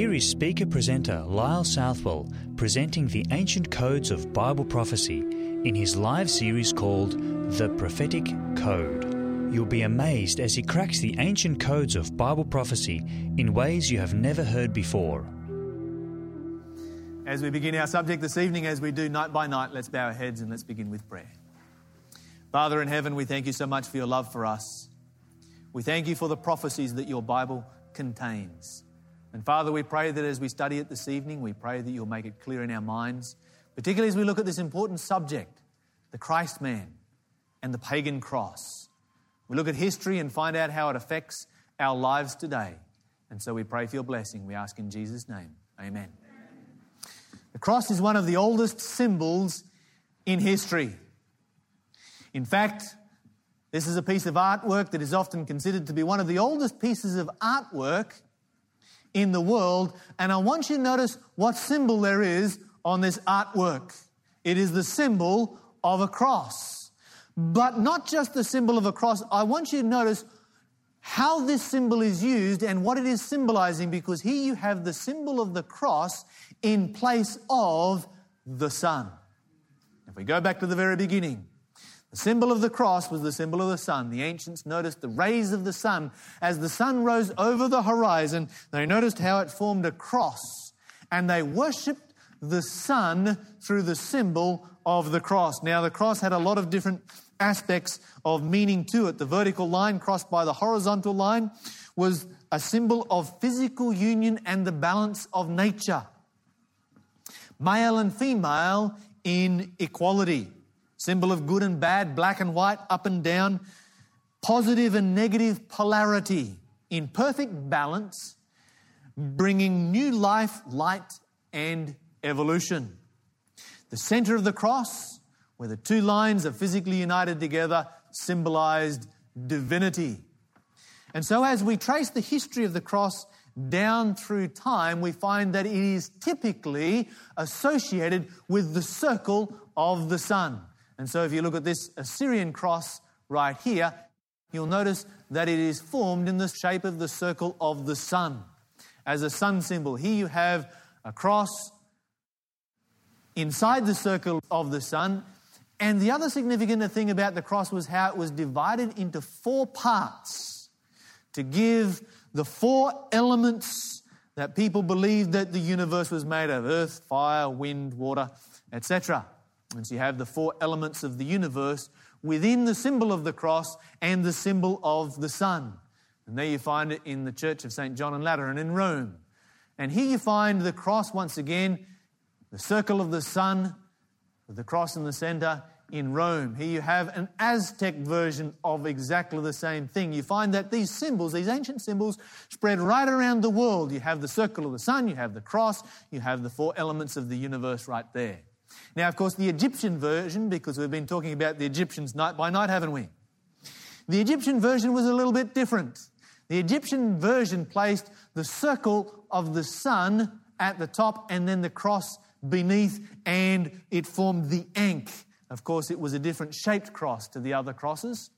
Here is speaker presenter Lyle Southwell presenting the ancient codes of Bible prophecy in his live series called The Prophetic Code. You'll be amazed as he cracks the ancient codes of Bible prophecy in ways you have never heard before. As we begin our subject this evening, as we do night by night, let's bow our heads and let's begin with prayer. Father in heaven, we thank you so much for your love for us. We thank you for the prophecies that your Bible contains. And Father, we pray that as we study it this evening, we pray that you'll make it clear in our minds, particularly as we look at this important subject, the Christ man and the pagan cross. We look at history and find out how it affects our lives today. And so we pray for your blessing. We ask in Jesus' name. Amen. The cross is one of the oldest symbols in history. In fact, this is a piece of artwork that is often considered to be one of the oldest pieces of artwork in the world. And I want you to notice what symbol there is on this artwork. It is the symbol of a cross. But not just the symbol of a cross. I want you to notice how this symbol is used and what it is symbolizing because here you have the symbol of the cross in place of the sun. If we go back to the very beginning, the symbol of the cross was the symbol of the sun. The ancients noticed the rays of the sun. As the sun rose over the horizon, they noticed how it formed a cross. And they worshipped the sun through the symbol of the cross. Now, the cross had a lot of different aspects of meaning to it. The vertical line crossed by the horizontal line was a symbol of physical union and the balance of nature. Male and female in equality symbol of good and bad, black and white, up and down, positive and negative polarity in perfect balance, bringing new life, light, and evolution. The center of the cross, where the two lines are physically united together, symbolized divinity. And so, as we trace the history of the cross down through time, we find that it is typically associated with the circle of the sun. And so if you look at this Assyrian cross right here, you'll notice that it is formed in the shape of the circle of the sun as a sun symbol. Here you have a cross inside the circle of the sun. And the other significant thing about the cross was how it was divided into four parts to give the four elements that people believed that the universe was made of earth, fire, wind, water, etc. And so you have the four elements of the universe within the symbol of the cross and the symbol of the sun. And there you find it in the Church of St. John in Lateran in Rome. And here you find the cross once again, the circle of the sun, with the cross in the center in Rome. Here you have an Aztec version of exactly the same thing. You find that these symbols, these ancient symbols, spread right around the world. You have the circle of the sun, you have the cross, you have the four elements of the universe right there. Now, of course, the Egyptian version, because we've been talking about the Egyptians night by night, haven't we? The Egyptian version was a little bit different. The Egyptian version placed the circle of the sun at the top and then the cross beneath, and it formed the ankh. Of course, it was a different shaped cross to the other crosses.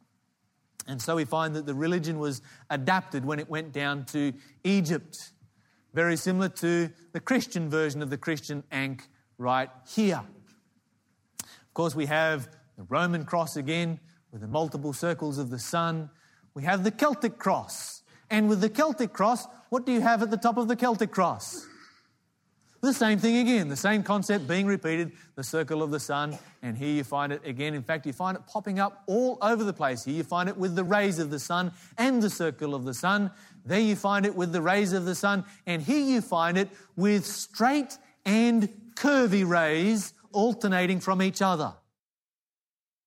And so we find that the religion was adapted when it went down to Egypt. Very similar to the Christian version of the Christian ankh right here. Of course, we have the Roman cross again with the multiple circles of the sun. We have the Celtic cross. And with the Celtic cross, what do you have at the top of the Celtic cross? The same thing again, the same concept being repeated, the circle of the sun. And here you find it again. In fact, you find it popping up all over the place. Here you find it with the rays of the sun and the circle of the sun. There you find it with the rays of the sun. And here you find it with straight and curvy rays alternating from each other.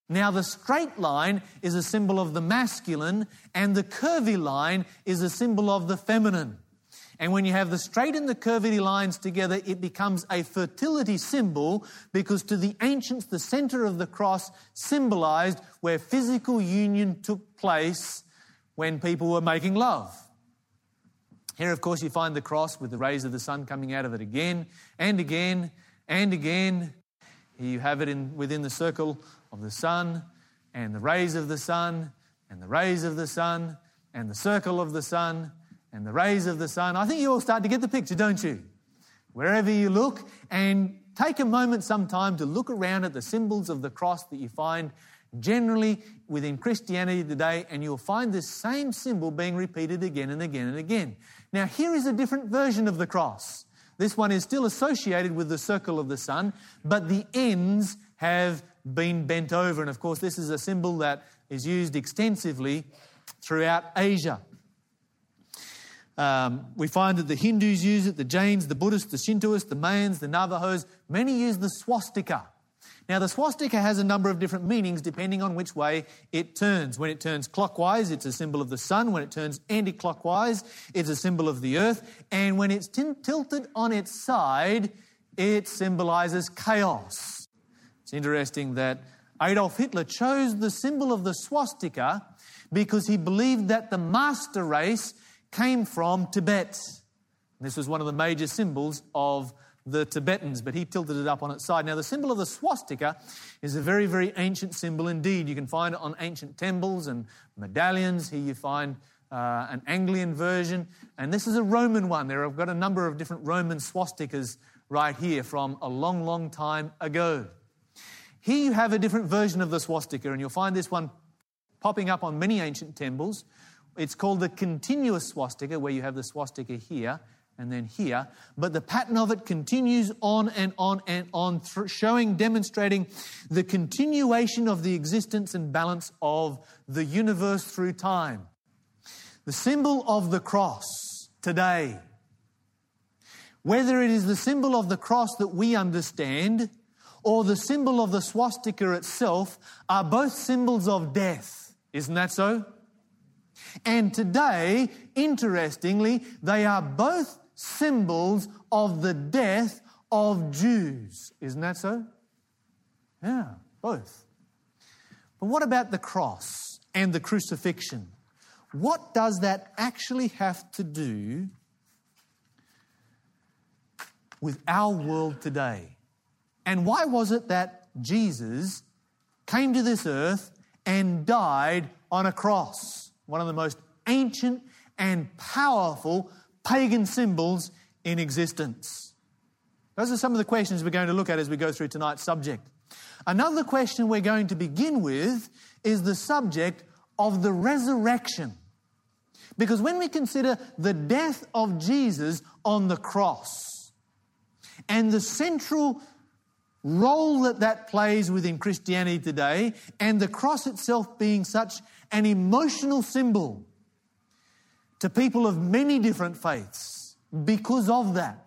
Now, the straight line is a symbol of the masculine, and the curvy line is a symbol of the feminine. And when you have the straight and the curvy lines together, it becomes a fertility symbol because to the ancients, the center of the cross symbolized where physical union took place when people were making love. Here, of course, you find the cross with the rays of the sun coming out of it again and again and again. Here you have it in, within the circle of the sun and the rays of the sun and the rays of the sun and the circle of the sun and the rays of the sun. I think you all start to get the picture, don't you? Wherever you look, and take a moment sometime to look around at the symbols of the cross that you find generally within Christianity today, and you'll find this same symbol being repeated again and again and again. Now, here is a different version of the cross. This one is still associated with the circle of the sun, but the ends have been bent over. And of course, this is a symbol that is used extensively throughout Asia. Um, we find that the Hindus use it, the Jains, the Buddhists, the Shintoists, the Mayans, the Navajos, many use the swastika. Now, the swastika has a number of different meanings depending on which way it turns. When it turns clockwise, it's a symbol of the sun. When it turns anti clockwise, it's a symbol of the earth. And when it's t- tilted on its side, it symbolizes chaos. It's interesting that Adolf Hitler chose the symbol of the swastika because he believed that the master race came from Tibet. This was one of the major symbols of the Tibetans, but he tilted it up on its side. Now, the symbol of the swastika is a very, very ancient symbol indeed. You can find it on ancient temples and medallions. Here you find uh, an Anglian version, and this is a Roman one. There I've got a number of different Roman swastikas right here from a long, long time ago. Here you have a different version of the swastika, and you'll find this one popping up on many ancient temples. It's called the continuous swastika, where you have the swastika here and then here. But the pattern of it continues on and on and on, showing, demonstrating the continuation of the existence and balance of the universe through time. The symbol of the cross today, whether it is the symbol of the cross that we understand or the symbol of the swastika itself, are both symbols of death. Isn't that so? And today, interestingly, they are both symbols of the death of Jews. Isn't that so? Yeah, both. But what about the cross and the crucifixion? What does that actually have to do with our world today? And why was it that Jesus came to this earth and died on a cross? One of the most ancient and powerful pagan symbols in existence? Those are some of the questions we're going to look at as we go through tonight's subject. Another question we're going to begin with is the subject of the resurrection. Because when we consider the death of Jesus on the cross and the central role that that plays within Christianity today, and the cross itself being such an emotional symbol to people of many different faiths because of that.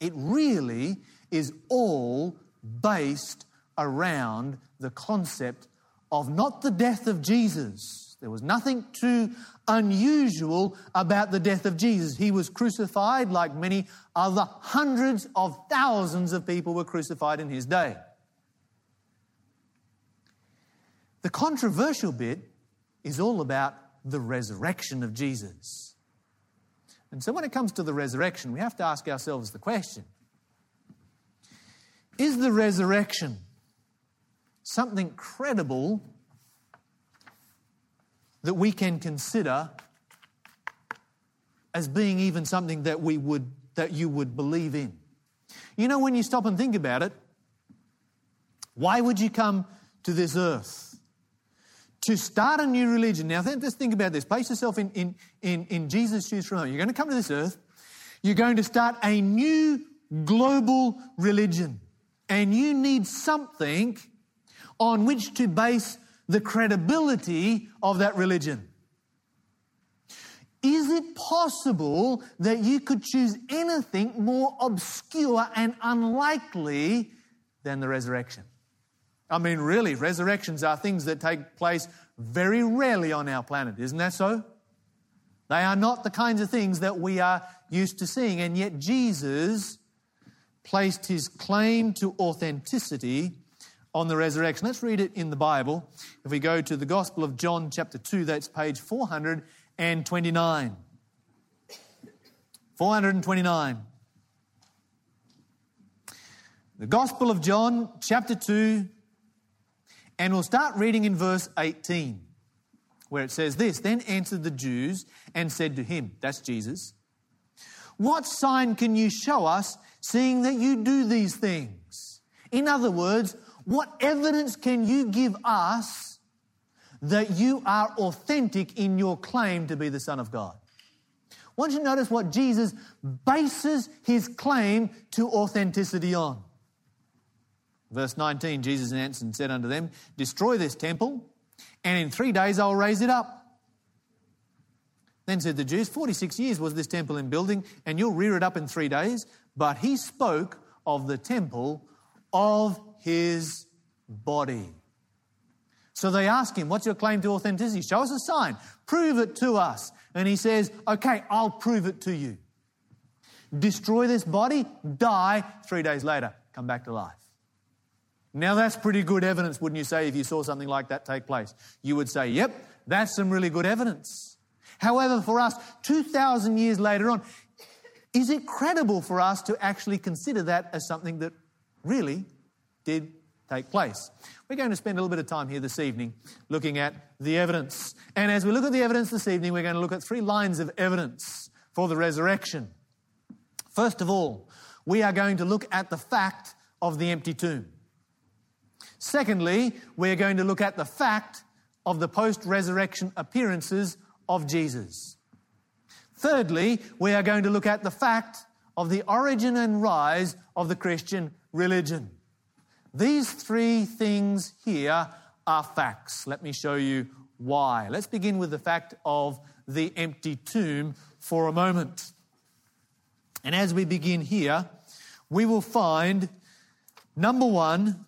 It really is all based around the concept of not the death of Jesus. There was nothing too unusual about the death of Jesus. He was crucified like many other hundreds of thousands of people were crucified in his day. The controversial bit is all about the resurrection of Jesus. And so, when it comes to the resurrection, we have to ask ourselves the question Is the resurrection something credible that we can consider as being even something that we would that you would believe in? You know, when you stop and think about it, why would you come to this earth? To start a new religion. Now, just think about this. Place yourself in, in, in, in Jesus' shoes for a moment. You're going to come to this earth. You're going to start a new global religion. And you need something on which to base the credibility of that religion. Is it possible that you could choose anything more obscure and unlikely than the resurrection? I mean, really, resurrections are things that take place very rarely on our planet, isn't that so? They are not the kinds of things that we are used to seeing, and yet Jesus placed his claim to authenticity on the resurrection. Let's read it in the Bible. If we go to the Gospel of John, chapter 2, that's page 429. 429. The Gospel of John, chapter 2, and we'll start reading in verse 18. where it says this Then answered the Jews and said to him, That's Jesus, What sign can you show us, seeing that you do these things? In other words, what evidence can you give us that you are authentic in your claim to be the Son of God? Want you to notice what Jesus bases his claim to authenticity on. Verse 19 Jesus answered and said unto them, Destroy this temple, and in three days I'll raise it up. Then said the Jews, 46 years was this temple in building, and you'll rear it up in three days. But he spoke of the temple of his body. So they ask him, What's your claim to authenticity? Show us a sign. Prove it to us. And he says, Okay, I'll prove it to you. Destroy this body, die, three days later, come back to life. Now that's pretty good evidence, wouldn't you say, if you saw something like that take place? You would say, Yep, that's some really good evidence. However, for us, 2,000 years later on, is it credible for us to actually consider that as something that really did take place. We're going to spend a little bit of time here this evening looking at the evidence. And as we look at the evidence this evening, we're going to look at three lines of evidence for the resurrection. First of all, we are going to look at the fact of the empty tomb. Secondly, we're going to look at the fact of the post resurrection appearances of Jesus. Thirdly, we are going to look at the fact of the origin and rise of the Christian religion. These three things here are facts. Let me show you why. Let's begin with the fact of the empty tomb for a moment. And as we begin here, we will find number one,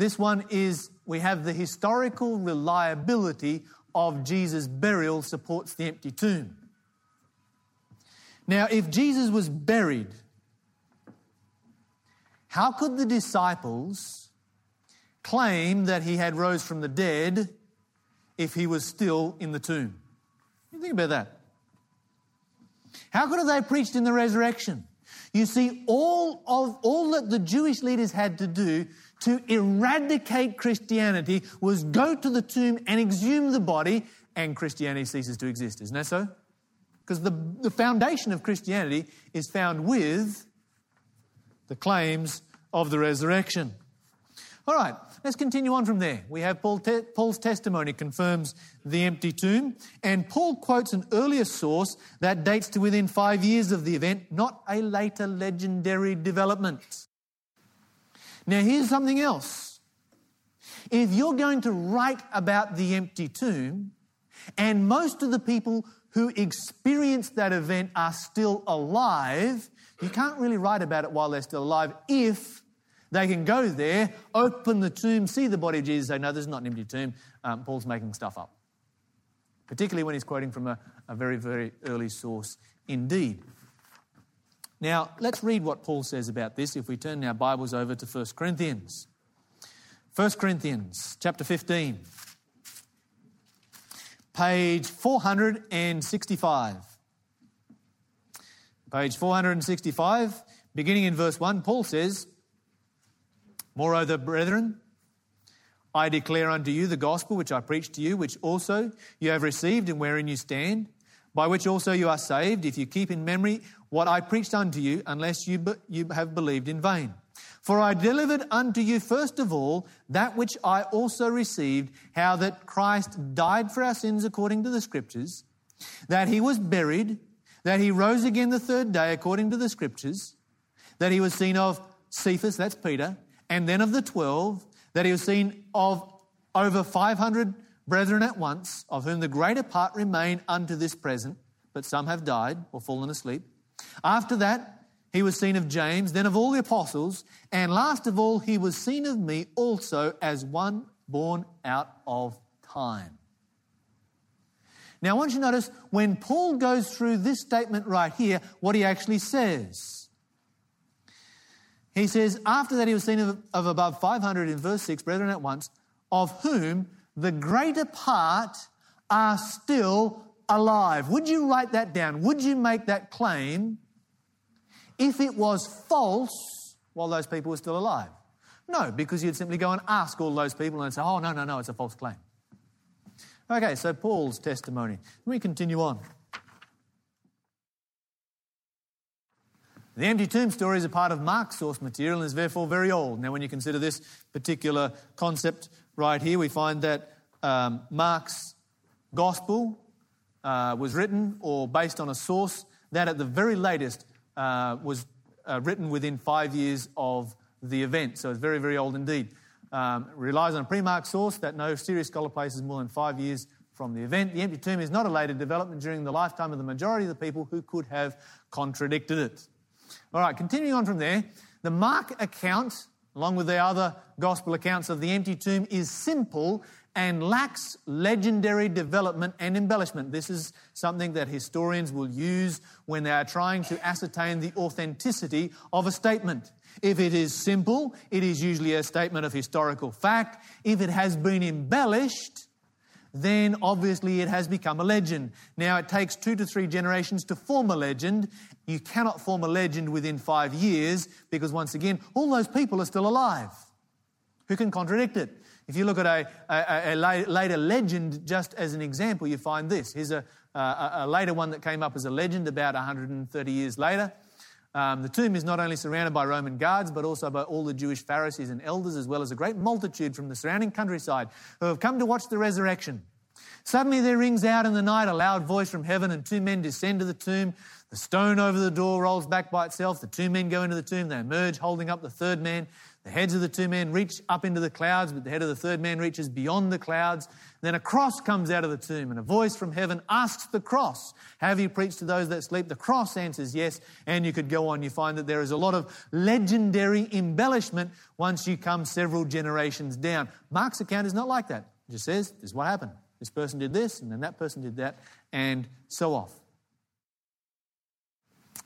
this one is we have the historical reliability of Jesus' burial supports the empty tomb. Now, if Jesus was buried, how could the disciples claim that he had rose from the dead if he was still in the tomb? You think about that. How could have they preached in the resurrection? You see, all of all that the Jewish leaders had to do to eradicate Christianity was go to the tomb and exhume the body, and Christianity ceases to exist. Isn't that so? Because the, the foundation of Christianity is found with the claims of the resurrection. All right, let's continue on from there. We have Paul te- Paul's testimony confirms the empty tomb, and Paul quotes an earlier source that dates to within five years of the event, not a later legendary development. Now, here's something else. If you're going to write about the empty tomb, and most of the people who experienced that event are still alive, you can't really write about it while they're still alive if they can go there, open the tomb, see the body of Jesus, say, No, this is not an empty tomb. Um, Paul's making stuff up. Particularly when he's quoting from a, a very, very early source indeed. Now, let's read what Paul says about this if we turn our Bibles over to 1 Corinthians. 1 Corinthians chapter 15, page 465. Page 465, beginning in verse 1, Paul says, Moreover, brethren, I declare unto you the gospel which I preached to you, which also you have received and wherein you stand, by which also you are saved, if you keep in memory what I preached unto you, unless you, be, you have believed in vain. For I delivered unto you first of all that which I also received, how that Christ died for our sins according to the Scriptures, that he was buried, that he rose again the third day according to the scriptures, that he was seen of Cephas, that's Peter, and then of the twelve, that he was seen of over 500 brethren at once, of whom the greater part remain unto this present, but some have died or fallen asleep. After that, he was seen of James, then of all the apostles, and last of all, he was seen of me also as one born out of time. Now, I want you to notice when Paul goes through this statement right here, what he actually says. He says, after that he was seen of, of above 500 in verse 6, brethren at once, of whom the greater part are still alive. Would you write that down? Would you make that claim if it was false while those people were still alive? No, because you'd simply go and ask all those people and say, oh, no, no, no, it's a false claim. Okay, so Paul's testimony. We continue on. The empty tomb story is a part of Mark's source material and is therefore very old. Now, when you consider this particular concept right here, we find that um, Mark's gospel uh, was written or based on a source that at the very latest uh, was uh, written within five years of the event. So it's very, very old indeed. Um, relies on a pre Mark source that no serious scholar places more than five years from the event. The empty tomb is not a later development during the lifetime of the majority of the people who could have contradicted it. All right, continuing on from there, the Mark account, along with the other gospel accounts of the empty tomb, is simple and lacks legendary development and embellishment. This is something that historians will use when they are trying to ascertain the authenticity of a statement. If it is simple, it is usually a statement of historical fact. If it has been embellished, then obviously it has become a legend. Now, it takes two to three generations to form a legend. You cannot form a legend within five years because, once again, all those people are still alive. Who can contradict it? If you look at a, a, a later legend, just as an example, you find this. Here's a, a, later one that came up as a legend about 130 years later. Um, the tomb is not only surrounded by Roman guards, but also by all the Jewish Pharisees and elders, as well as a great multitude from the surrounding countryside who have come to watch the resurrection. Suddenly there rings out in the night a loud voice from heaven, and two men descend to the tomb. The stone over the door rolls back by itself. The two men go into the tomb. They emerge holding up the third man. The heads of the two men reach up into the clouds, but the head of the third man reaches beyond the clouds. Then a cross comes out of the tomb, and a voice from heaven asks the cross, Have you preached to those that sleep? The cross answers yes, and you could go on. You find that there is a lot of legendary embellishment once you come several generations down. Mark's account is not like that. It just says, This is what happened. This person did this, and then that person did that, and so off.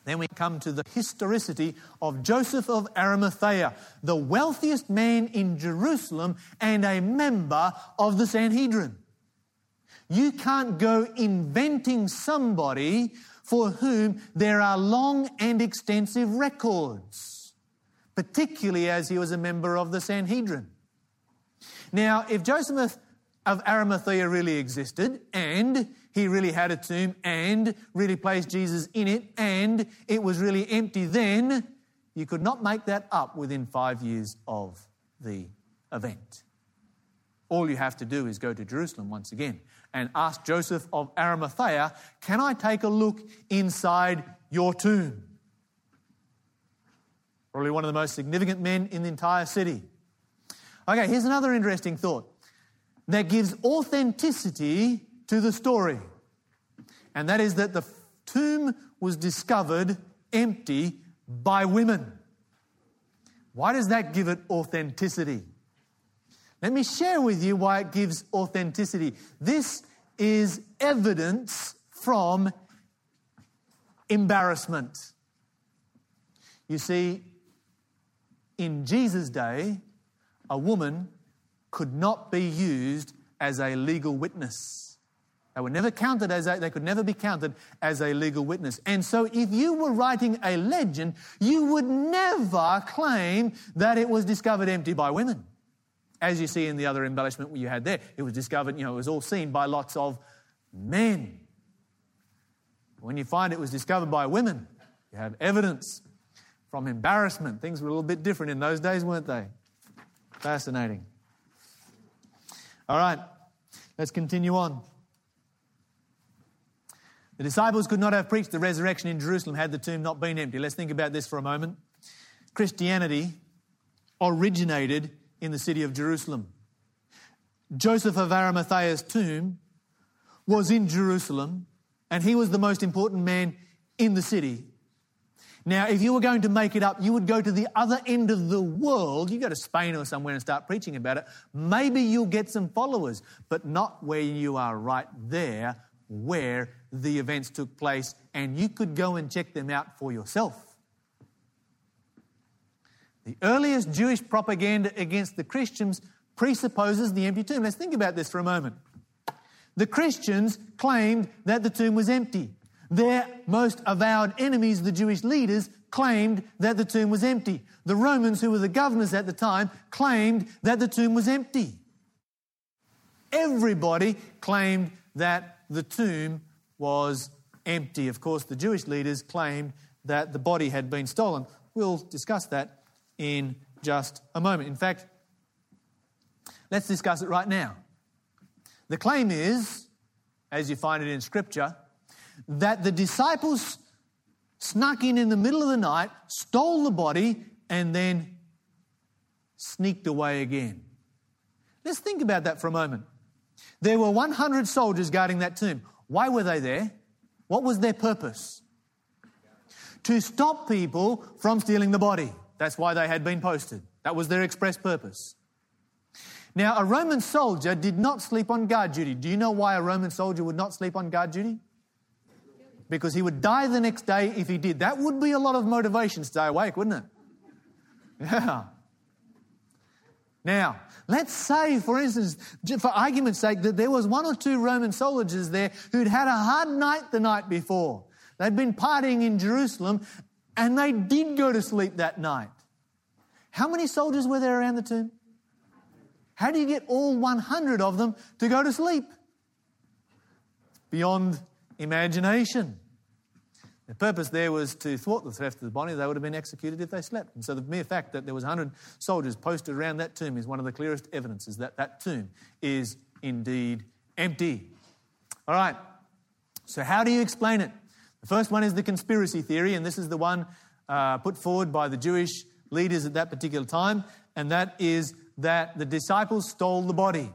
Then we come to the historicity of Joseph of Arimathea, the wealthiest man in Jerusalem and a member of the Sanhedrin. You can't go inventing somebody for whom there are long and extensive records, particularly as he was a member of the Sanhedrin. Now, if Joseph of Arimathea really existed and he really had a tomb and really placed Jesus in it and it was really empty, then you could not make that up within five years of the event. All you have to do is go to Jerusalem once again and ask Joseph of Arimathea, Can I take a look inside your tomb? Probably one of the most significant men in the entire city. Okay, here's another interesting thought that gives authenticity to the story. And that is that the tomb was discovered empty by women. Why does that give it authenticity? Let me share with you why it gives authenticity. This is evidence from embarrassment. You see, in Jesus' day, a woman could not be used as a legal witness. They were never counted as a, they could never be counted as a legal witness. And so if you were writing a legend, you would never claim that it was discovered empty by women. As you see in the other embellishment you had there, it was discovered, you know, it was all seen by lots of men. When you find it was discovered by women, you have evidence from embarrassment. Things were a little bit different in those days, weren't they? Fascinating. All right, let's continue on. The disciples could not have preached the resurrection in Jerusalem had the tomb not been empty. Let's think about this for a moment. Christianity originated in the city of Jerusalem. Joseph of Arimathea's tomb was in Jerusalem, and he was the most important man in the city. Now, if you were going to make it up, you would go to the other end of the world. You go to Spain or somewhere and start preaching about it. Maybe you'll get some followers, but not where you are right there where the events took place, and you could go and check them out for yourself. The earliest Jewish propaganda against the Christians presupposes the empty tomb. Let's think about this for a moment. The Christians claimed that the tomb was empty. Their most avowed enemies, the Jewish leaders, claimed that the tomb was empty. The Romans, who were the governors at the time, claimed that the tomb was empty. everybody claimed that the tomb was empty. Of course, the Jewish leaders claimed that the body had been stolen. We'll discuss that in just a moment. In fact, let's discuss it right now. The claim is, as you find it in Scripture, that the disciples snuck in in the middle of the night, stole the body, and then sneaked away again. Let's think about that for a moment. There were 100 soldiers guarding that tomb. Why were they there? What was their purpose? To stop people from stealing the body. That's why they had been posted. That was their express purpose. Now, a Roman soldier did not sleep on guard duty. Do you know why a Roman soldier would not sleep on guard duty? Because he would die the next day if he did. That would be a lot of motivation to stay awake, wouldn't it? Yeah. Now, let's say, for instance, for argument's sake, that there was one or two Roman soldiers there who'd had a hard night the night before. They'd been partying in Jerusalem and they did go to sleep that night. How many soldiers were there around the tomb? How do you get all 100 of them to go to sleep? Beyond imagination. The purpose there was to thwart the theft of the body. They would have been executed if they slept. And so the mere fact that there was 100 soldiers posted around that tomb is one of the clearest evidences that that tomb is indeed empty. All right. So how do you explain it? The first one is the conspiracy theory, and this is the one uh, put forward by the Jewish leaders at that particular time, and that is that the disciples stole the body.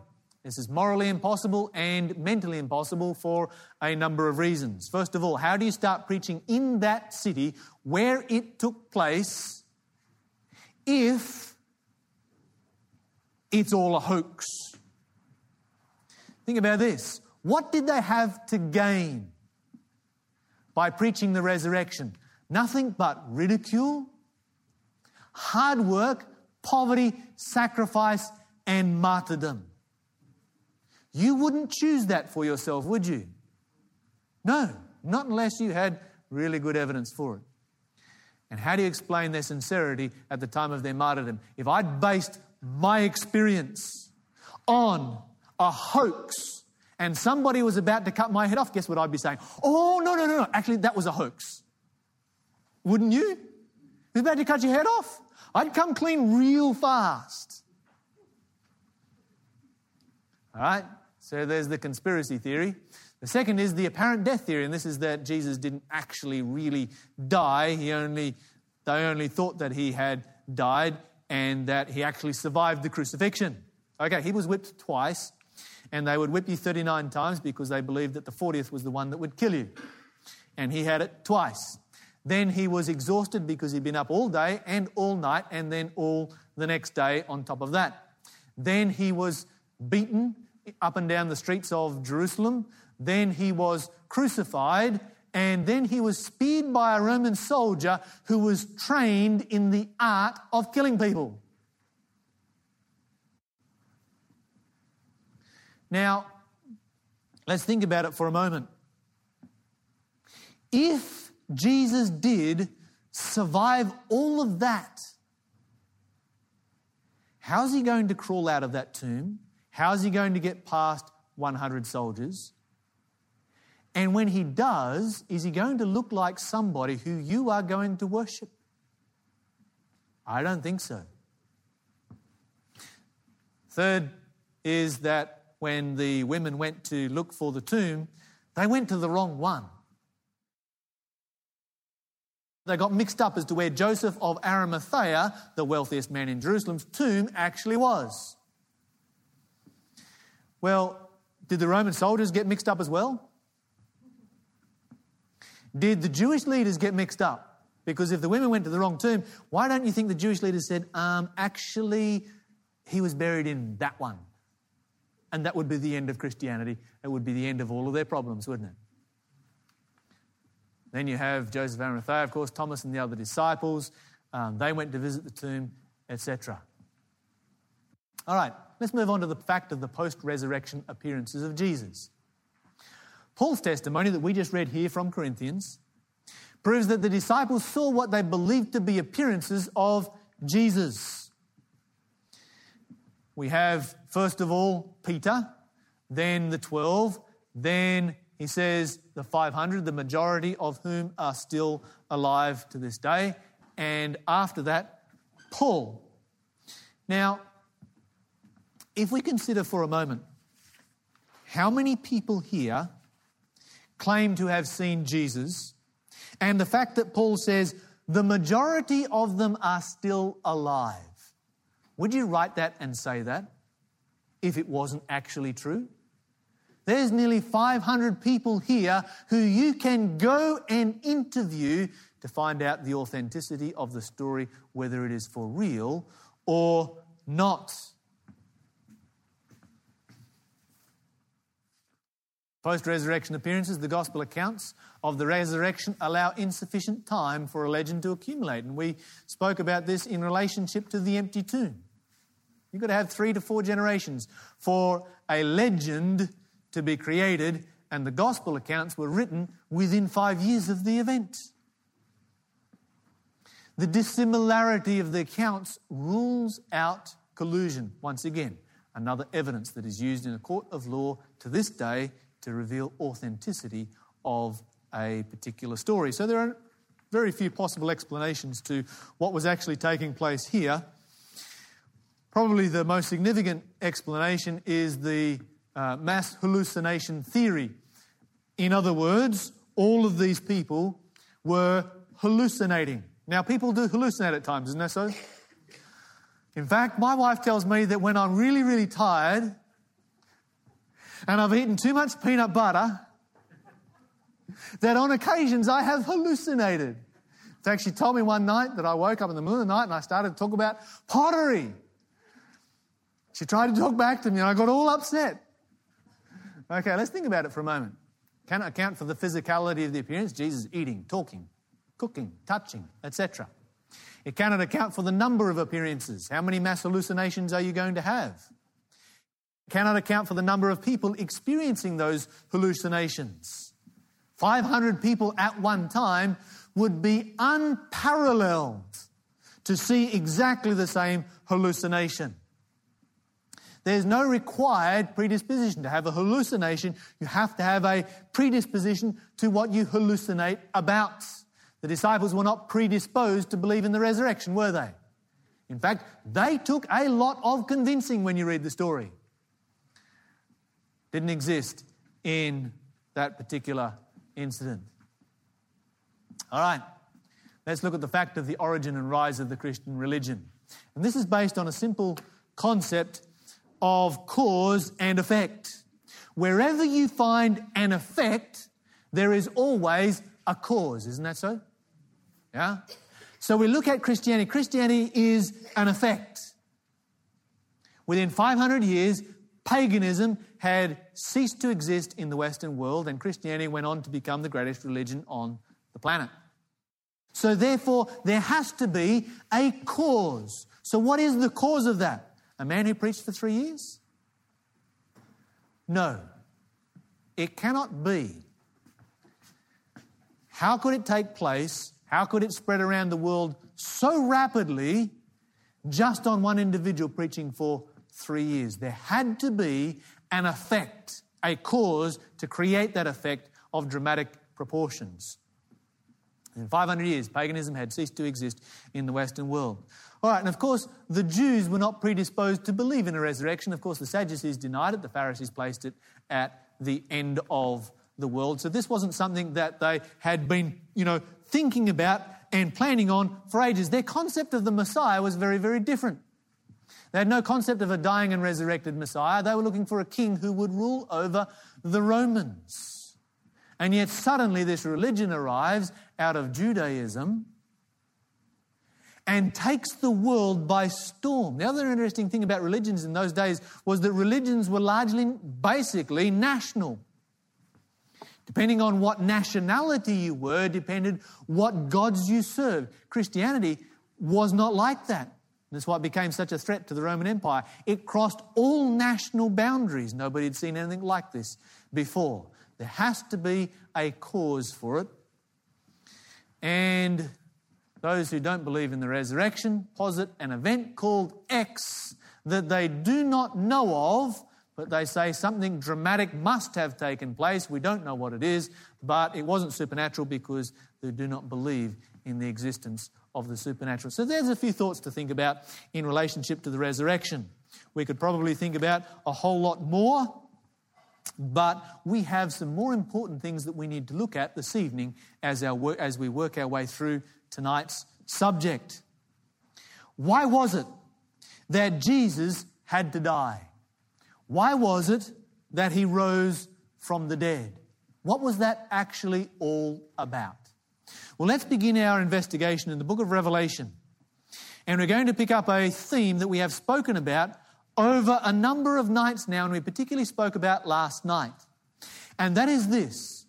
This is morally impossible and mentally impossible for a number of reasons. First of all, how do you start preaching in that city where it took place if it's all a hoax? Think about this. What did they have to gain by preaching the resurrection? Nothing but ridicule, hard work, poverty, sacrifice, and martyrdom. You wouldn't choose that for yourself, would you? No, not unless you had really good evidence for it. And how do you explain their sincerity at the time of their martyrdom? If I'd based my experience on a hoax and somebody was about to cut my head off, guess what I'd be saying? Oh, no, no, no, no. Actually, that was a hoax. Wouldn't you? Who's about to cut your head off? I'd come clean real fast. All right? So there's the conspiracy theory. The second is the apparent death theory, and this is that Jesus didn't actually really die. He only, they only thought that he had died and that he actually survived the crucifixion. Okay, he was whipped twice, and they would whip you 39 times because they believed that the 40th was the one that would kill you. And he had it twice. Then he was exhausted because he'd been up all day and all night, and then all the next day on top of that. Then he was beaten up and down the streets of Jerusalem. Then he was crucified, and then he was speared by a Roman soldier who was trained in the art of killing people. Now, let's think about it for a moment. If Jesus did survive all of that, how's he going to crawl out of that tomb? How's he going to get past 100 soldiers? And when he does, is he going to look like somebody who you are going to worship? I don't think so. Third is that when the women went to look for the tomb, they went to the wrong one. They got mixed up as to where Joseph of Arimathea, the wealthiest man in Jerusalem's tomb, actually was. Well, did the Roman soldiers get mixed up as well? Did the Jewish leaders get mixed up? Because if the women went to the wrong tomb, why don't you think the Jewish leaders said, um, actually, he was buried in that one? And that would be the end of Christianity. It would be the end of all of their problems, wouldn't it? Then you have Joseph Arimathea, of course, Thomas and the other disciples. Um, they went to visit the tomb, etc. All right, let's move on to the fact of the post resurrection appearances of Jesus. Paul's testimony that we just read here from Corinthians proves that the disciples saw what they believed to be appearances of Jesus. We have, first of all, Peter, then the 12, then he says the 500, the majority of whom are still alive to this day. And after that, Paul. Now, if we consider for a moment how many people here claim to have seen Jesus, and the fact that Paul says the majority of them are still alive, would you write that and say that if it wasn't actually true? There's nearly 500 people here who you can go and interview to find out the authenticity of the story, whether it is for real or not. Post resurrection appearances, the gospel accounts of the resurrection allow insufficient time for a legend to accumulate. And we spoke about this in relationship to the empty tomb. You've got to have three to four generations for a legend to be created, and the gospel accounts were written within five years of the event. The dissimilarity of the accounts rules out collusion. Once again, another evidence that is used in a court of law to this day to reveal authenticity of a particular story. So there are very few possible explanations to what was actually taking place here. Probably the most significant explanation is the uh, mass hallucination theory. In other words, all of these people were hallucinating. Now, people do hallucinate at times, isn't that so? In fact, my wife tells me that when I'm really, really tired and I've eaten too much peanut butter, that on occasions I have hallucinated. In fact, she told me one night that I woke up in the middle of the night and I started to talk about pottery. She tried to talk back to me and I got all upset. Okay, let's think about it for a moment. Can it account for the physicality of the appearance. Jesus eating, talking, cooking, touching, etc. It cannot account for the number of appearances. How many mass hallucinations are you going to have? Cannot account for the number of people experiencing those hallucinations. 500 people at one time would be unparalleled to see exactly the same hallucination. There's no required predisposition. To have a hallucination, you have to have a predisposition to what you hallucinate about. The disciples were not predisposed to believe in the resurrection, were they? In fact, they took a lot of convincing when you read the story. Didn't exist in that particular incident. All right, let's look at the fact of the origin and rise of the Christian religion. And this is based on a simple concept of cause and effect. Wherever you find an effect, there is always a cause. Isn't that so? Yeah? So we look at Christianity. Christianity is an effect. Within 500 years, paganism had ceased to exist in the Western world, and Christianity went on to become the greatest religion on the planet. So, therefore, there has to be a cause. So, what is the cause of that? A man who preached for three years? No. It cannot be. How could it take place? How could it spread around the world so rapidly just on one individual preaching for three years? There had to be an effect, a cause to create that effect of dramatic proportions. In 500 years, paganism had ceased to exist in the Western world. All right, and of course, the Jews were not predisposed to believe in a resurrection. Of course, the Sadducees denied it, the Pharisees placed it at the end of the world. So this wasn't something that they had been, you know, thinking about and planning on for ages. Their concept of the Messiah was very, very different. They had no concept of a dying and resurrected Messiah. They were looking for a king who would rule over the Romans. And yet, suddenly, this religion arrives out of Judaism and takes the world by storm. The other interesting thing about religions in those days was that religions were largely, basically, national. Depending on what nationality you were, depended what gods you served. Christianity was not like that. That's why it became such a threat to the Roman Empire. It crossed all national boundaries. Nobody had seen anything like this before. There has to be a cause for it. And those who don't believe in the resurrection posit an event called X that they do not know of, but they say something dramatic must have taken place. We don't know what it is, but it wasn't supernatural because they do not believe in the existence of the supernatural. So there's a few thoughts to think about in relationship to the resurrection. We could probably think about a whole lot more, but we have some more important things that we need to look at this evening as, our, as we work our way through tonight's subject. Why was it that Jesus had to die? Why was it that he rose from the dead? What was that actually all about? Well, let's begin our investigation in the book of Revelation. And we're going to pick up a theme that we have spoken about over a number of nights now, and we particularly spoke about last night. And that is this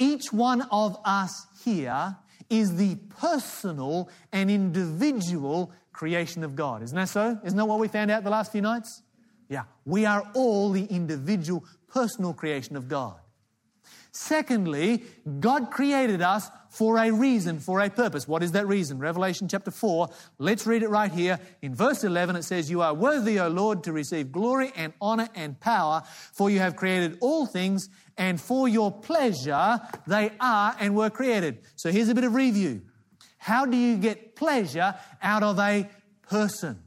each one of us here is the personal and individual creation of God. Isn't that so? Isn't that what we found out the last few nights? Yeah. We are all the individual, personal creation of God. Secondly, God created us for a reason, for a purpose. What is that reason? Revelation chapter 4. Let's read it right here. In verse 11, it says, You are worthy, O Lord, to receive glory and honor and power, for you have created all things, and for your pleasure they are and were created. So here's a bit of review. How do you get pleasure out of a person?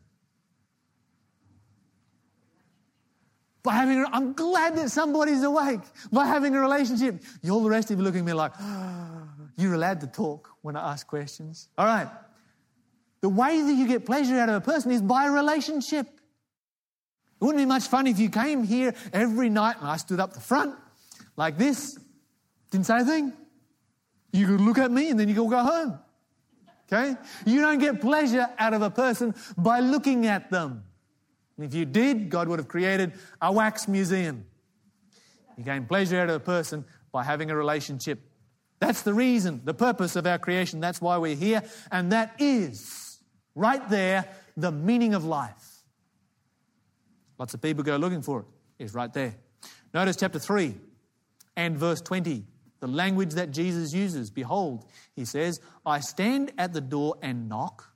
By having, I'm glad that somebody's awake. By having a relationship. You're all the rest of you looking at me like, oh, you're allowed to talk when I ask questions. All right. The way that you get pleasure out of a person is by a relationship. It wouldn't be much fun if you came here every night and I stood up the front like this, didn't say a thing. You could look at me and then you could go home. Okay? You don't get pleasure out of a person by looking at them. And if you did, God would have created a wax museum. You gain pleasure out of a person by having a relationship. That's the reason, the purpose of our creation. That's why we're here. And that is, right there, the meaning of life. Lots of people go looking for it. It's right there. Notice chapter 3 and verse 20, the language that Jesus uses. Behold, he says, I stand at the door and knock.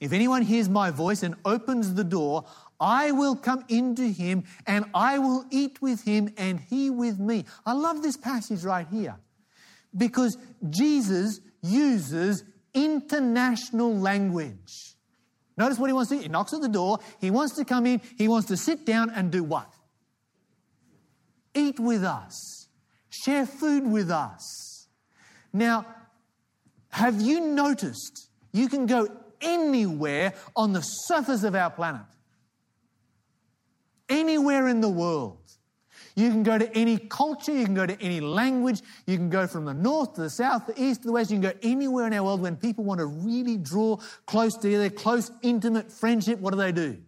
If anyone hears my voice and opens the door, I will come into him and I will eat with him and he with me. I love this passage right here because Jesus uses international language. Notice what he wants to do. He knocks at the door. He wants to come in. He wants to sit down and do what? Eat with us. Share food with us. Now, have you noticed you can go anywhere on the surface of our planet. Anywhere in the world. You can go to any culture, you can go to any language, you can go from the north to the south, the east to the west, you can go anywhere in our world when people want to really draw close together, close, intimate friendship. What do they do?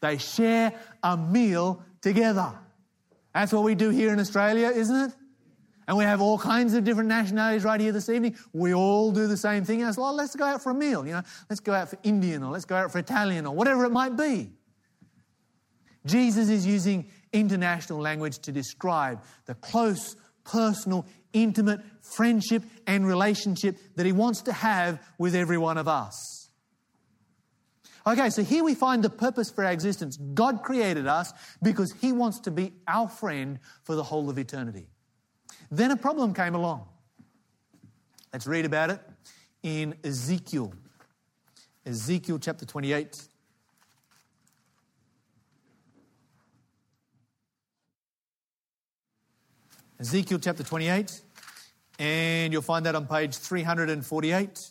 They share a meal together. That's what we do here in Australia, isn't it? And we have all kinds of different nationalities right here this evening. We all do the same thing. And it's like, let's go out for a meal, you know. Let's go out for Indian or let's go out for Italian or whatever it might be. Jesus is using international language to describe the close, personal, intimate friendship and relationship that he wants to have with every one of us. Okay, so here we find the purpose for our existence. God created us because he wants to be our friend for the whole of eternity. Then a problem came along. Let's read about it in Ezekiel. Ezekiel chapter 28. Ezekiel chapter 28, and you'll find that on page 348.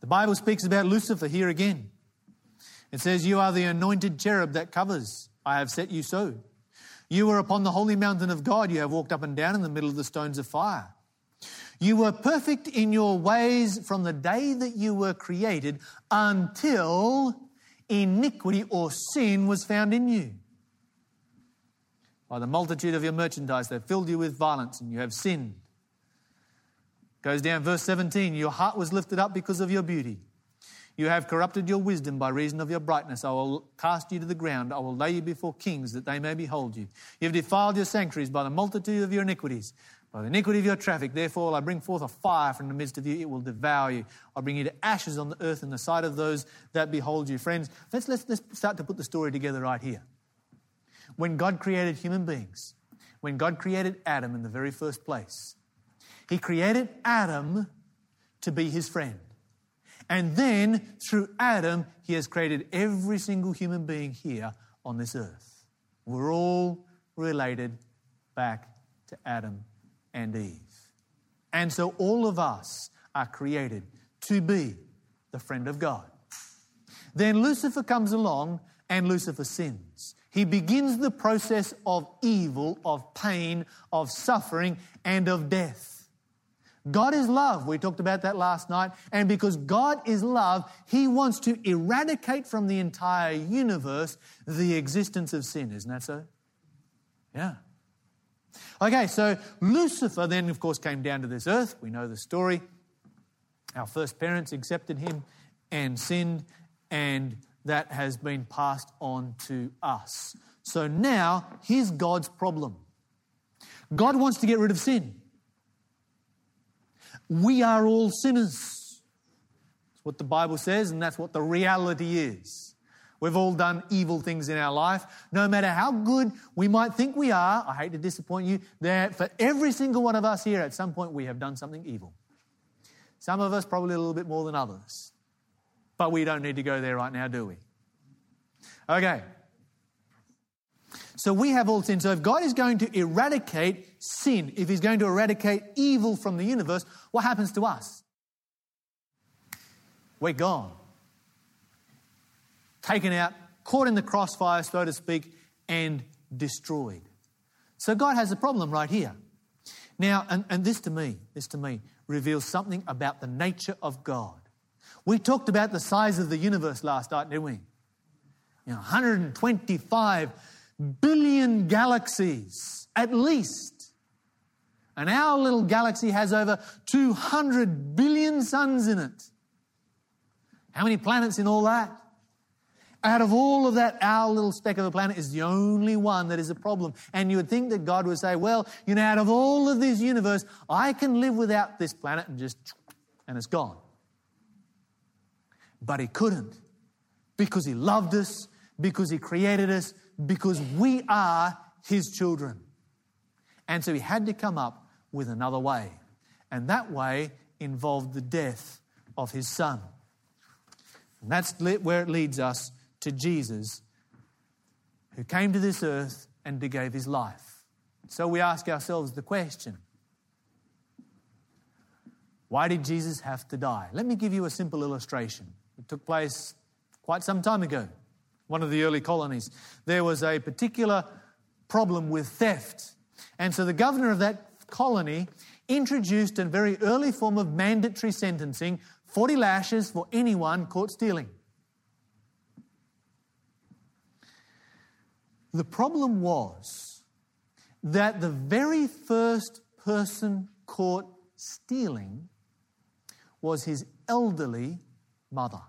The Bible speaks about Lucifer here again. It says, You are the anointed cherub that covers. I have set you so. You were upon the holy mountain of God. You have walked up and down in the middle of the stones of fire. You were perfect in your ways from the day that you were created until iniquity or sin was found in you. By the multitude of your merchandise, they filled you with violence and you have sinned. Goes down, verse 17 Your heart was lifted up because of your beauty. You have corrupted your wisdom by reason of your brightness. I will cast you to the ground. I will lay you before kings that they may behold you. You have defiled your sanctuaries by the multitude of your iniquities. By the iniquity of your traffic, therefore, I bring forth a fire from the midst of you. It will devour you. I'll bring you to ashes on the earth in the sight of those that behold you. Friends, let's, let's, let's start to put the story together right here. When God created human beings, when God created Adam in the very first place, He created Adam to be His friend. And then, through Adam, He has created every single human being here on this earth. We're all related back to Adam and Eve. And so all of us are created to be the friend of God. Then Lucifer comes along and Lucifer sins. He begins the process of evil, of pain, of suffering, and of death. God is love. We talked about that last night. And because God is love, He wants to eradicate from the entire universe the existence of sin. Isn't that so? Yeah. Okay, so Lucifer then, of course, came down to this earth. We know the story. Our first parents accepted him and sinned, and that has been passed on to us. So now, here's God's problem God wants to get rid of sin. We are all sinners. That's what the Bible says, and that's what the reality is. We've all done evil things in our life. No matter how good we might think we are, I hate to disappoint you, that for every single one of us here, at some point we have done something evil. Some of us probably a little bit more than others. But we don't need to go there right now, do we? Okay. So we have all sin. So if God is going to eradicate sin, if He's going to eradicate evil from the universe, what happens to us? We're gone taken out, caught in the crossfire, so to speak, and destroyed. So God has a problem right here. Now, and, and this to me, this to me reveals something about the nature of God. We talked about the size of the universe last night, didn't we? You know, 125 billion galaxies, at least. And our little galaxy has over 200 billion suns in it. How many planets in all that? Out of all of that, our little speck of a planet is the only one that is a problem. And you would think that God would say, well, you know, out of all of this universe, I can live without this planet and just, and it's gone. But He couldn't because He loved us, because He created us, because we are His children. And so He had to come up with another way. And that way involved the death of His Son. And that's where it leads us to Jesus, who came to this earth and gave his life. So we ask ourselves the question why did Jesus have to die? Let me give you a simple illustration. It took place quite some time ago, one of the early colonies. There was a particular problem with theft. And so the governor of that colony introduced a very early form of mandatory sentencing 40 lashes for anyone caught stealing. The problem was that the very first person caught stealing was his elderly mother.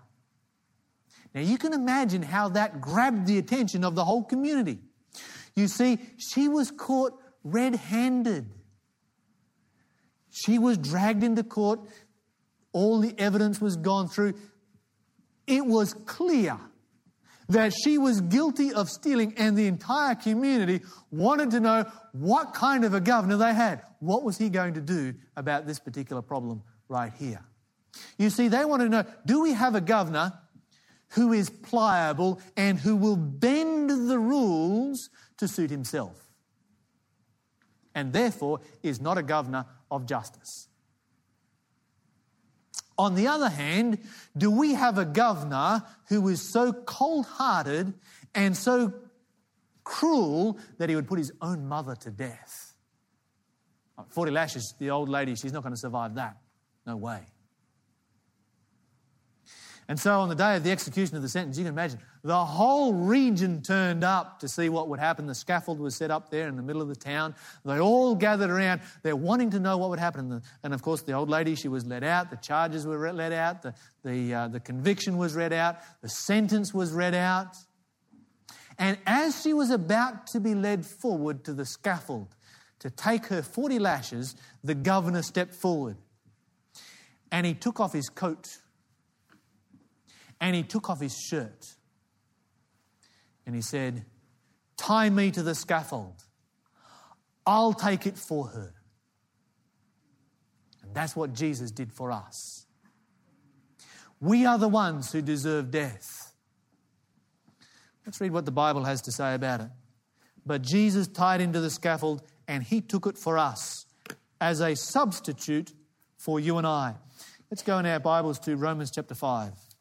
Now you can imagine how that grabbed the attention of the whole community. You see, she was caught red handed. She was dragged into court. All the evidence was gone through. It was clear that she was guilty of stealing, and the entire community wanted to know what kind of a governor they had. What was he going to do about this particular problem right here? You see, they wanted to know do we have a governor who is pliable and who will bend the rules to suit himself? And therefore is not a governor of justice. On the other hand, do we have a governor who is so cold hearted and so cruel that he would put his own mother to death? 40 lashes, the old lady, she's not going to survive that. No way. And so on the day of the execution of the sentence, you can imagine the whole region turned up to see what would happen. The scaffold was set up there in the middle of the town. They all gathered around. They're wanting to know what would happen. And of course, the old lady, she was let out. The charges were let out. The, the, uh, the conviction was read out. The sentence was read out. And as she was about to be led forward to the scaffold to take her 40 lashes, the governor stepped forward and he took off his coat and he took off his shirt and he said, Tie me to the scaffold. I'll take it for her. And that's what Jesus did for us. We are the ones who deserve death. Let's read what the Bible has to say about it. But Jesus tied him to the scaffold and he took it for us as a substitute for you and I. Let's go in our Bibles to Romans chapter 5.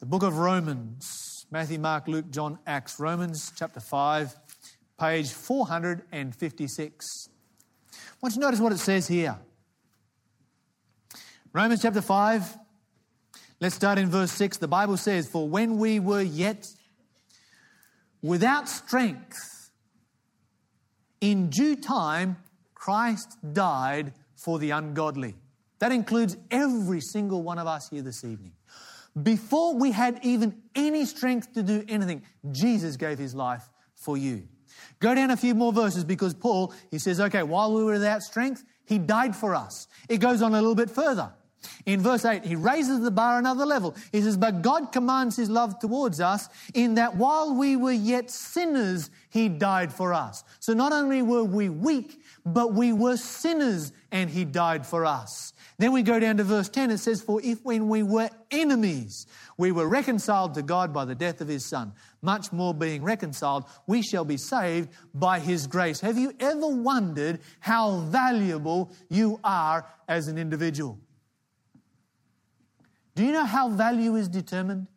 The book of Romans, Matthew, Mark, Luke, John, Acts, Romans chapter 5, page 456. I want you to notice what it says here. Romans chapter 5, let's start in verse 6. The Bible says, For when we were yet without strength, in due time, Christ died for the ungodly. That includes every single one of us here this evening. Before we had even any strength to do anything, Jesus gave his life for you. Go down a few more verses because Paul, he says, okay, while we were without strength, he died for us. It goes on a little bit further. In verse 8, he raises the bar another level. He says, But God commands his love towards us in that while we were yet sinners, he died for us. So not only were we weak, but we were sinners and he died for us. Then we go down to verse 10. It says, For if when we were enemies, we were reconciled to God by the death of his Son, much more being reconciled, we shall be saved by his grace. Have you ever wondered how valuable you are as an individual? Do you know how value is determined?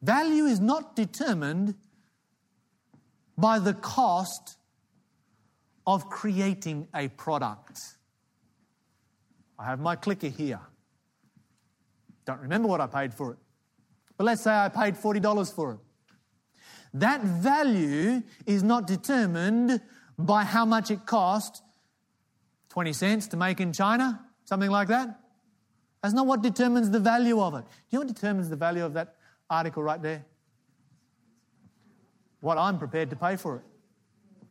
Value is not determined by the cost of creating a product. I have my clicker here. Don't remember what I paid for it. But let's say I paid $40 for it. That value is not determined by how much it cost 20 cents to make in China, something like that. That's not what determines the value of it. Do you know what determines the value of that article right there? What I'm prepared to pay for it.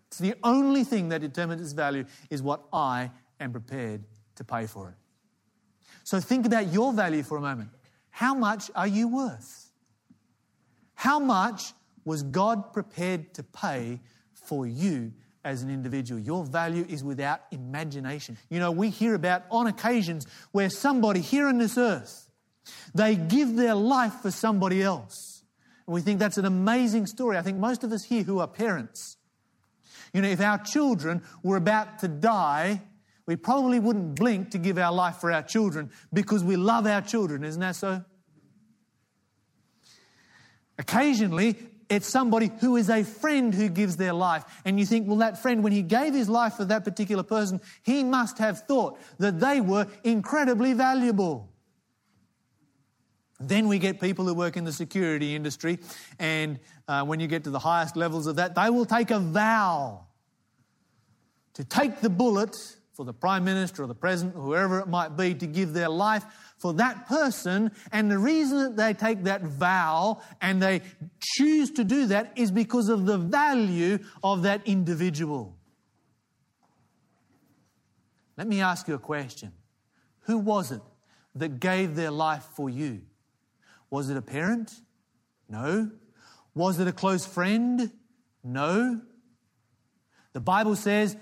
It's the only thing that determines its value is what I am prepared to pay for it. So think about your value for a moment. How much are you worth? How much was God prepared to pay for you as an individual? Your value is without imagination. You know, we hear about on occasions where somebody here on this earth, they give their life for somebody else. And we think that's an amazing story. I think most of us here who are parents, you know, if our children were about to die, we probably wouldn't blink to give our life for our children because we love our children, isn't that so? Occasionally, it's somebody who is a friend who gives their life. And you think, well, that friend, when he gave his life for that particular person, he must have thought that they were incredibly valuable. Then we get people who work in the security industry, and uh, when you get to the highest levels of that, they will take a vow to take the bullet for the Prime Minister or the President or whoever it might be to give their life for that person. And the reason that they take that vow and they choose to do that is because of the value of that individual. Let me ask you a question Who was it that gave their life for you? Was it a parent? No. Was it a close friend? No. The Bible says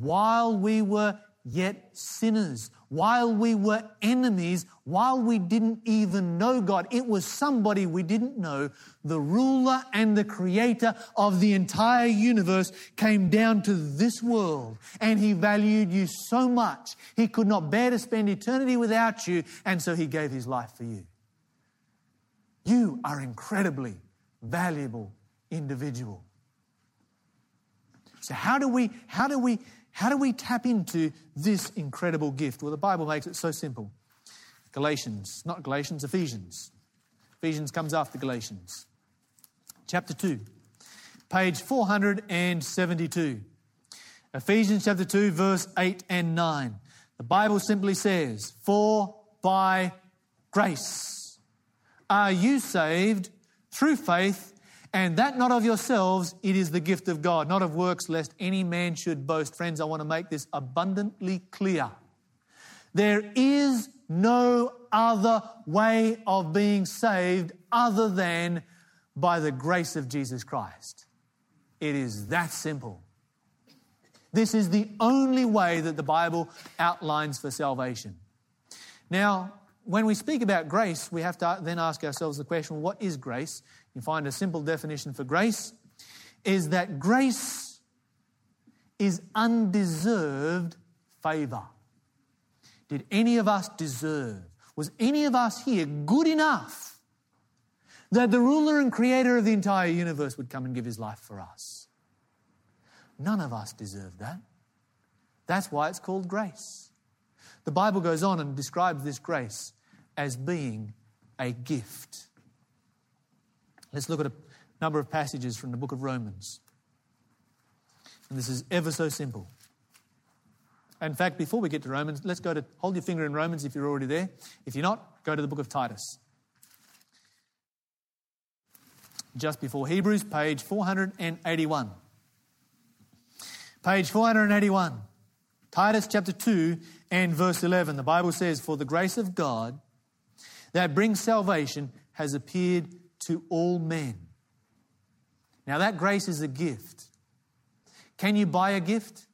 while we were yet sinners, while we were enemies, while we didn't even know God. It was somebody we didn't know. The ruler and the creator of the entire universe came down to this world and he valued you so much. He could not bear to spend eternity without you, and so he gave his life for you. You are incredibly valuable individual. So how do we how do we how do we tap into this incredible gift? Well, the Bible makes it so simple. Galatians, not Galatians, Ephesians. Ephesians comes after Galatians. Chapter 2, page 472. Ephesians chapter 2, verse 8 and 9. The Bible simply says, For by grace are you saved through faith, And that not of yourselves, it is the gift of God, not of works, lest any man should boast. Friends, I want to make this abundantly clear. There is no other way of being saved other than by the grace of Jesus Christ. It is that simple. This is the only way that the Bible outlines for salvation. Now, when we speak about grace, we have to then ask ourselves the question what is grace? You find a simple definition for grace is that grace is undeserved favor. Did any of us deserve? Was any of us here good enough that the ruler and creator of the entire universe would come and give his life for us? None of us deserve that. That's why it's called grace. The Bible goes on and describes this grace as being a gift. Let's look at a number of passages from the book of Romans. And this is ever so simple. In fact, before we get to Romans, let's go to hold your finger in Romans if you're already there. If you're not, go to the book of Titus. Just before Hebrews, page 481. Page 481. Titus chapter 2 and verse 11. The Bible says, For the grace of God that brings salvation has appeared to all men. Now, that grace is a gift. Can you buy a gift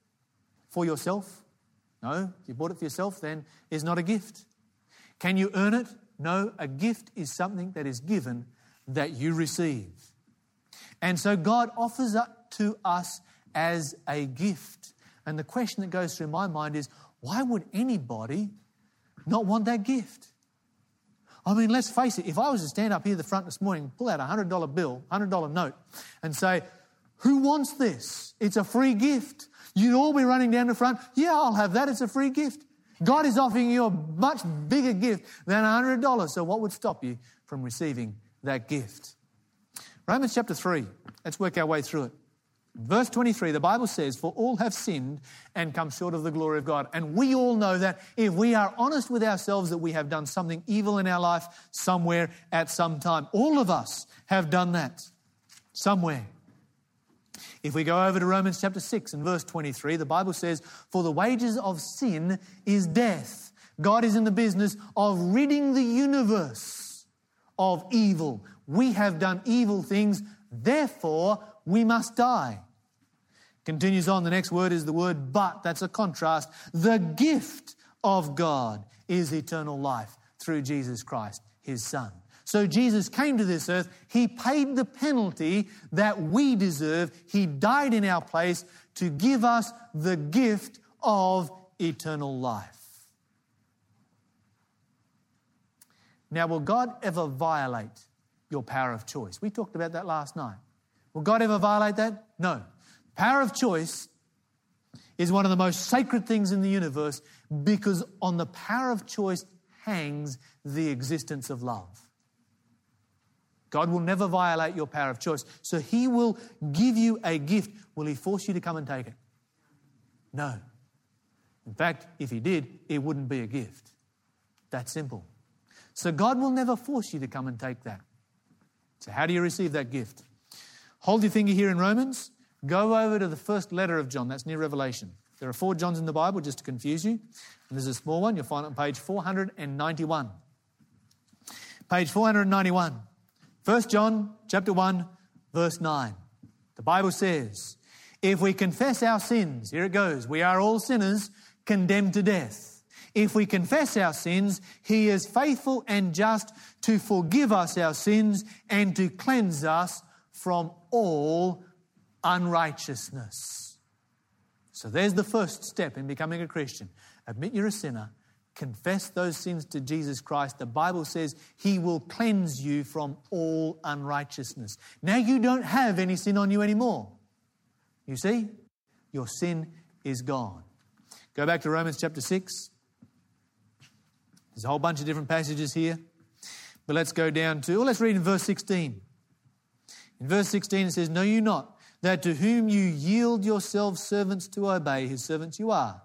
for yourself? No. If you bought it for yourself, then it's not a gift. Can you earn it? No. A gift is something that is given that you receive. And so God offers it to us as a gift. And the question that goes through my mind is why would anybody not want that gift? I mean, let's face it, if I was to stand up here at the front this morning, pull out a $100 bill, $100 note, and say, Who wants this? It's a free gift. You'd all be running down the front. Yeah, I'll have that. It's a free gift. God is offering you a much bigger gift than $100. So, what would stop you from receiving that gift? Romans chapter 3. Let's work our way through it. Verse 23, the Bible says, For all have sinned and come short of the glory of God. And we all know that if we are honest with ourselves, that we have done something evil in our life somewhere at some time. All of us have done that somewhere. If we go over to Romans chapter 6 and verse 23, the Bible says, For the wages of sin is death. God is in the business of ridding the universe of evil. We have done evil things, therefore, we must die. Continues on, the next word is the word but. That's a contrast. The gift of God is eternal life through Jesus Christ, his Son. So Jesus came to this earth. He paid the penalty that we deserve. He died in our place to give us the gift of eternal life. Now, will God ever violate your power of choice? We talked about that last night. Will God ever violate that? No. Power of choice is one of the most sacred things in the universe because on the power of choice hangs the existence of love. God will never violate your power of choice. So He will give you a gift. Will He force you to come and take it? No. In fact, if He did, it wouldn't be a gift. That simple. So God will never force you to come and take that. So, how do you receive that gift? Hold your finger here in Romans. Go over to the first letter of John. That's near Revelation. There are four Johns in the Bible, just to confuse you. And there's a small one. You'll find it on page 491. Page 491. 1 John chapter 1, verse 9. The Bible says, If we confess our sins, here it goes, we are all sinners condemned to death. If we confess our sins, He is faithful and just to forgive us our sins and to cleanse us from all unrighteousness. So there's the first step in becoming a Christian. Admit you're a sinner, confess those sins to Jesus Christ. The Bible says he will cleanse you from all unrighteousness. Now you don't have any sin on you anymore. You see? Your sin is gone. Go back to Romans chapter 6. There's a whole bunch of different passages here. But let's go down to, well, let's read in verse 16. In verse 16, it says, Know you not that to whom you yield yourselves servants to obey, his servants you are?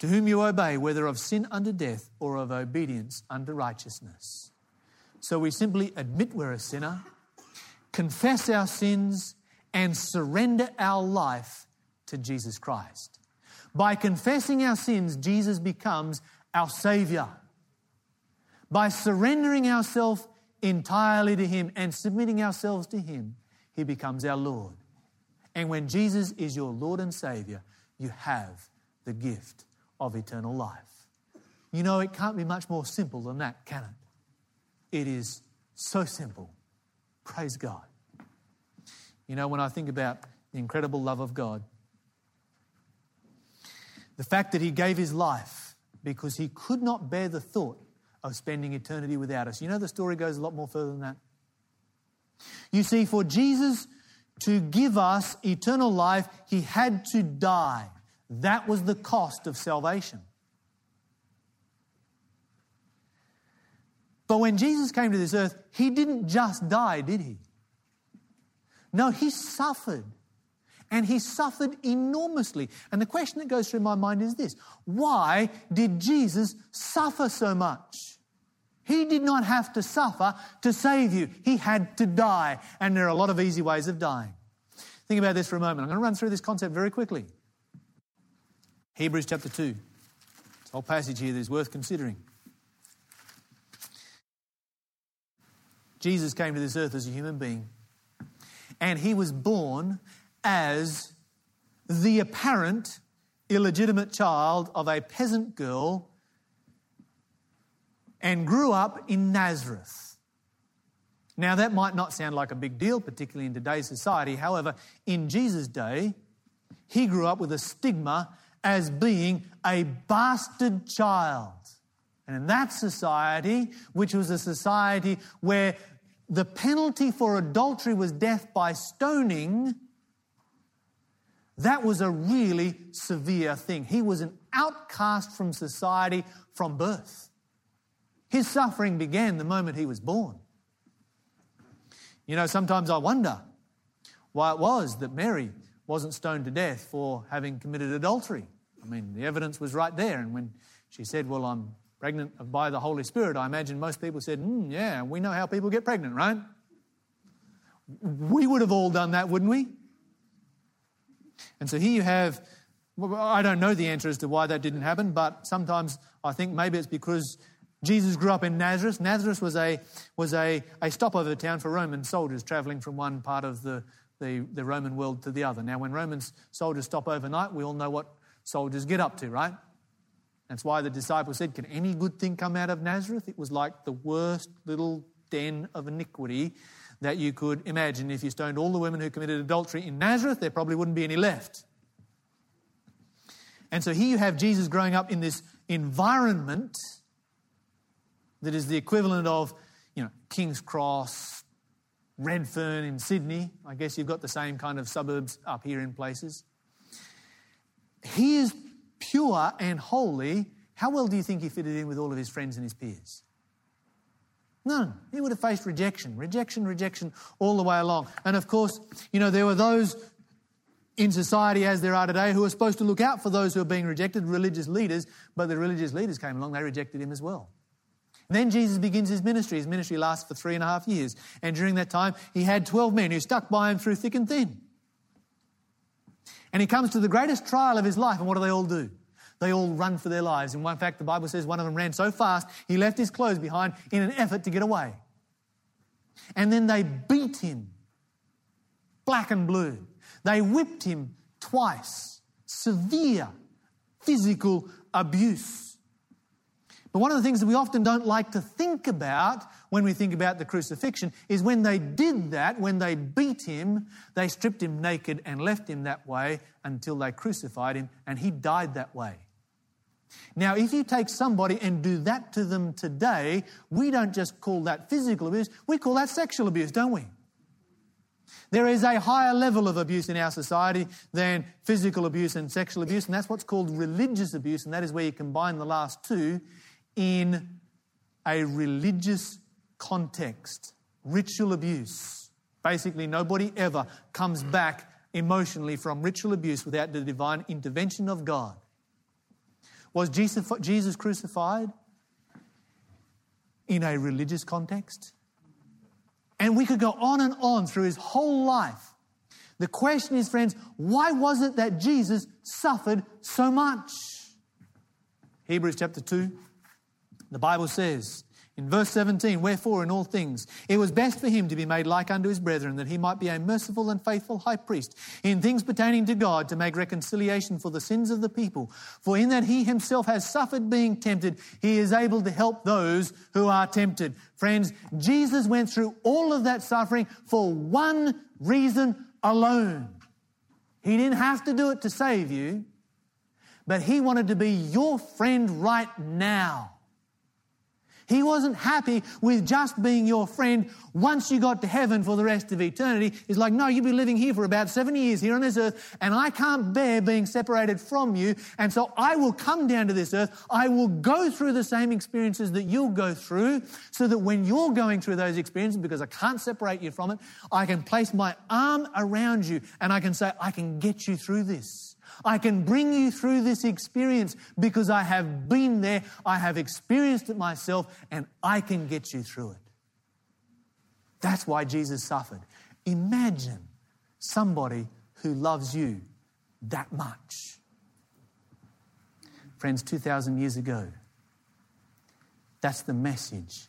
To whom you obey, whether of sin unto death or of obedience unto righteousness. So we simply admit we're a sinner, confess our sins, and surrender our life to Jesus Christ. By confessing our sins, Jesus becomes our Savior. By surrendering ourselves entirely to Him and submitting ourselves to Him, He becomes our Lord. And when Jesus is your Lord and Savior, you have the gift of eternal life. You know, it can't be much more simple than that, can it? It is so simple. Praise God. You know, when I think about the incredible love of God, the fact that He gave His life because He could not bear the thought of spending eternity without us. You know, the story goes a lot more further than that. You see, for Jesus to give us eternal life, He had to die. That was the cost of salvation. But when Jesus came to this earth, He didn't just die, did He? No, He suffered. And He suffered enormously. And the question that goes through my mind is this Why did Jesus suffer so much? He did not have to suffer to save you. He had to die. And there are a lot of easy ways of dying. Think about this for a moment. I'm going to run through this concept very quickly. Hebrews chapter 2. It's a whole passage here that is worth considering. Jesus came to this earth as a human being, and he was born as the apparent illegitimate child of a peasant girl and grew up in Nazareth. Now, that might not sound like a big deal, particularly in today's society. However, in Jesus' day, he grew up with a stigma as being a bastard child. And in that society, which was a society where the penalty for adultery was death by stoning, that was a really severe thing. He was an outcast from society from birth. His suffering began the moment he was born. You know, sometimes I wonder why it was that Mary wasn't stoned to death for having committed adultery. I mean, the evidence was right there. And when she said, Well, I'm pregnant by the Holy Spirit, I imagine most people said, mm, Yeah, we know how people get pregnant, right? We would have all done that, wouldn't we? And so here you have, well, I don't know the answer as to why that didn't happen, but sometimes I think maybe it's because Jesus grew up in Nazareth. Nazareth was a, was a, a stopover town for Roman soldiers traveling from one part of the, the, the Roman world to the other. Now, when Roman soldiers stop overnight, we all know what soldiers get up to, right? That's why the disciples said, Can any good thing come out of Nazareth? It was like the worst little den of iniquity that you could imagine. If you stoned all the women who committed adultery in Nazareth, there probably wouldn't be any left. And so here you have Jesus growing up in this environment that is the equivalent of, you know, King's Cross, Redfern in Sydney. I guess you've got the same kind of suburbs up here in places. He is pure and holy. How well do you think he fitted in with all of his friends and his peers? None. He would have faced rejection, rejection, rejection all the way along. And of course, you know, there were those in society as there are today who are supposed to look out for those who are being rejected, religious leaders, but the religious leaders came along, they rejected him as well. Then Jesus begins his ministry. His ministry lasts for three and a half years. And during that time, he had 12 men who stuck by him through thick and thin. And he comes to the greatest trial of his life. And what do they all do? They all run for their lives. In one fact, the Bible says one of them ran so fast, he left his clothes behind in an effort to get away. And then they beat him black and blue. They whipped him twice. Severe physical abuse. But one of the things that we often don't like to think about when we think about the crucifixion is when they did that, when they beat him, they stripped him naked and left him that way until they crucified him, and he died that way. Now, if you take somebody and do that to them today, we don't just call that physical abuse, we call that sexual abuse, don't we? There is a higher level of abuse in our society than physical abuse and sexual abuse, and that's what's called religious abuse, and that is where you combine the last two in a religious context. Ritual abuse. Basically, nobody ever comes back emotionally from ritual abuse without the divine intervention of God. Was Jesus, Jesus crucified in a religious context? And we could go on and on through his whole life. The question is, friends, why was it that Jesus suffered so much? Hebrews chapter 2, the Bible says, in verse 17, wherefore in all things it was best for him to be made like unto his brethren, that he might be a merciful and faithful high priest in things pertaining to God to make reconciliation for the sins of the people. For in that he himself has suffered being tempted, he is able to help those who are tempted. Friends, Jesus went through all of that suffering for one reason alone. He didn't have to do it to save you, but he wanted to be your friend right now. He wasn't happy with just being your friend once you got to heaven for the rest of eternity. He's like, no, you'll be living here for about 70 years here on this earth, and I can't bear being separated from you. And so I will come down to this earth. I will go through the same experiences that you'll go through, so that when you're going through those experiences, because I can't separate you from it, I can place my arm around you and I can say, I can get you through this. I can bring you through this experience because I have been there, I have experienced it myself, and I can get you through it. That's why Jesus suffered. Imagine somebody who loves you that much. Friends, 2,000 years ago, that's the message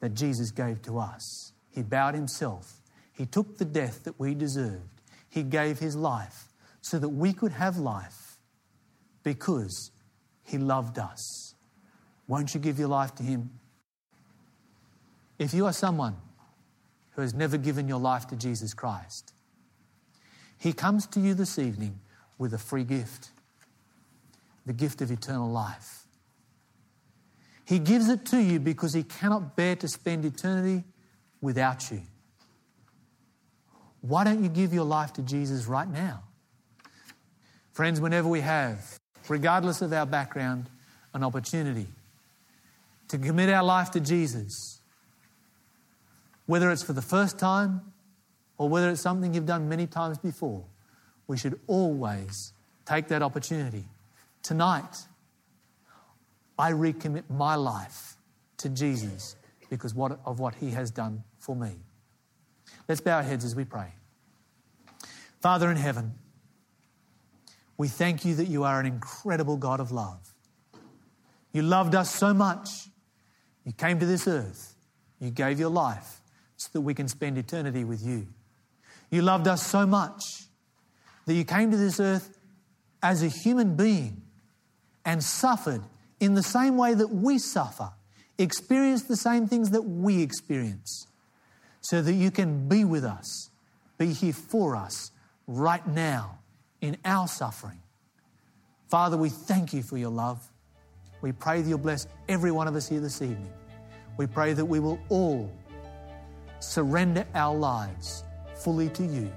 that Jesus gave to us. He bowed himself, he took the death that we deserved, he gave his life so that we could have life because He loved us. Won't you give your life to Him? If you are someone who has never given your life to Jesus Christ, He comes to you this evening with a free gift the gift of eternal life. He gives it to you because He cannot bear to spend eternity without you. Why don't you give your life to Jesus right now? Friends, whenever we have, regardless of our background, an opportunity to commit our life to Jesus, whether it's for the first time or whether it's something you've done many times before, we should always take that opportunity. Tonight, I recommit my life to Jesus because of what he has done for me. Let's bow our heads as we pray. Father in heaven, we thank you that you are an incredible God of love. You loved us so much. You came to this earth. You gave your life so that we can spend eternity with you. You loved us so much that you came to this earth as a human being and suffered in the same way that we suffer, experienced the same things that we experience, so that you can be with us, be here for us right now in our suffering. Father, we thank you for your love. We pray that you'll bless every one of us here this evening. We pray that we will all surrender our lives fully to you.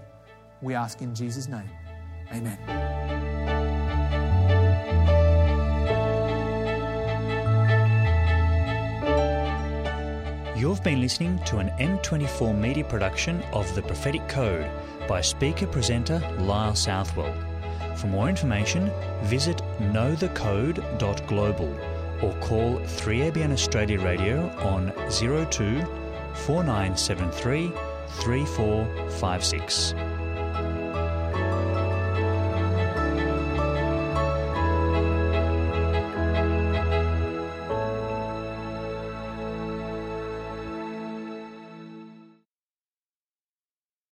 We ask in Jesus' name. Amen. You've been listening to an M24 media production of The Prophetic Code by speaker presenter Lyle Southwell. For more information, visit knowthecode.global or call 3ABN Australia Radio on 02 4973 3456.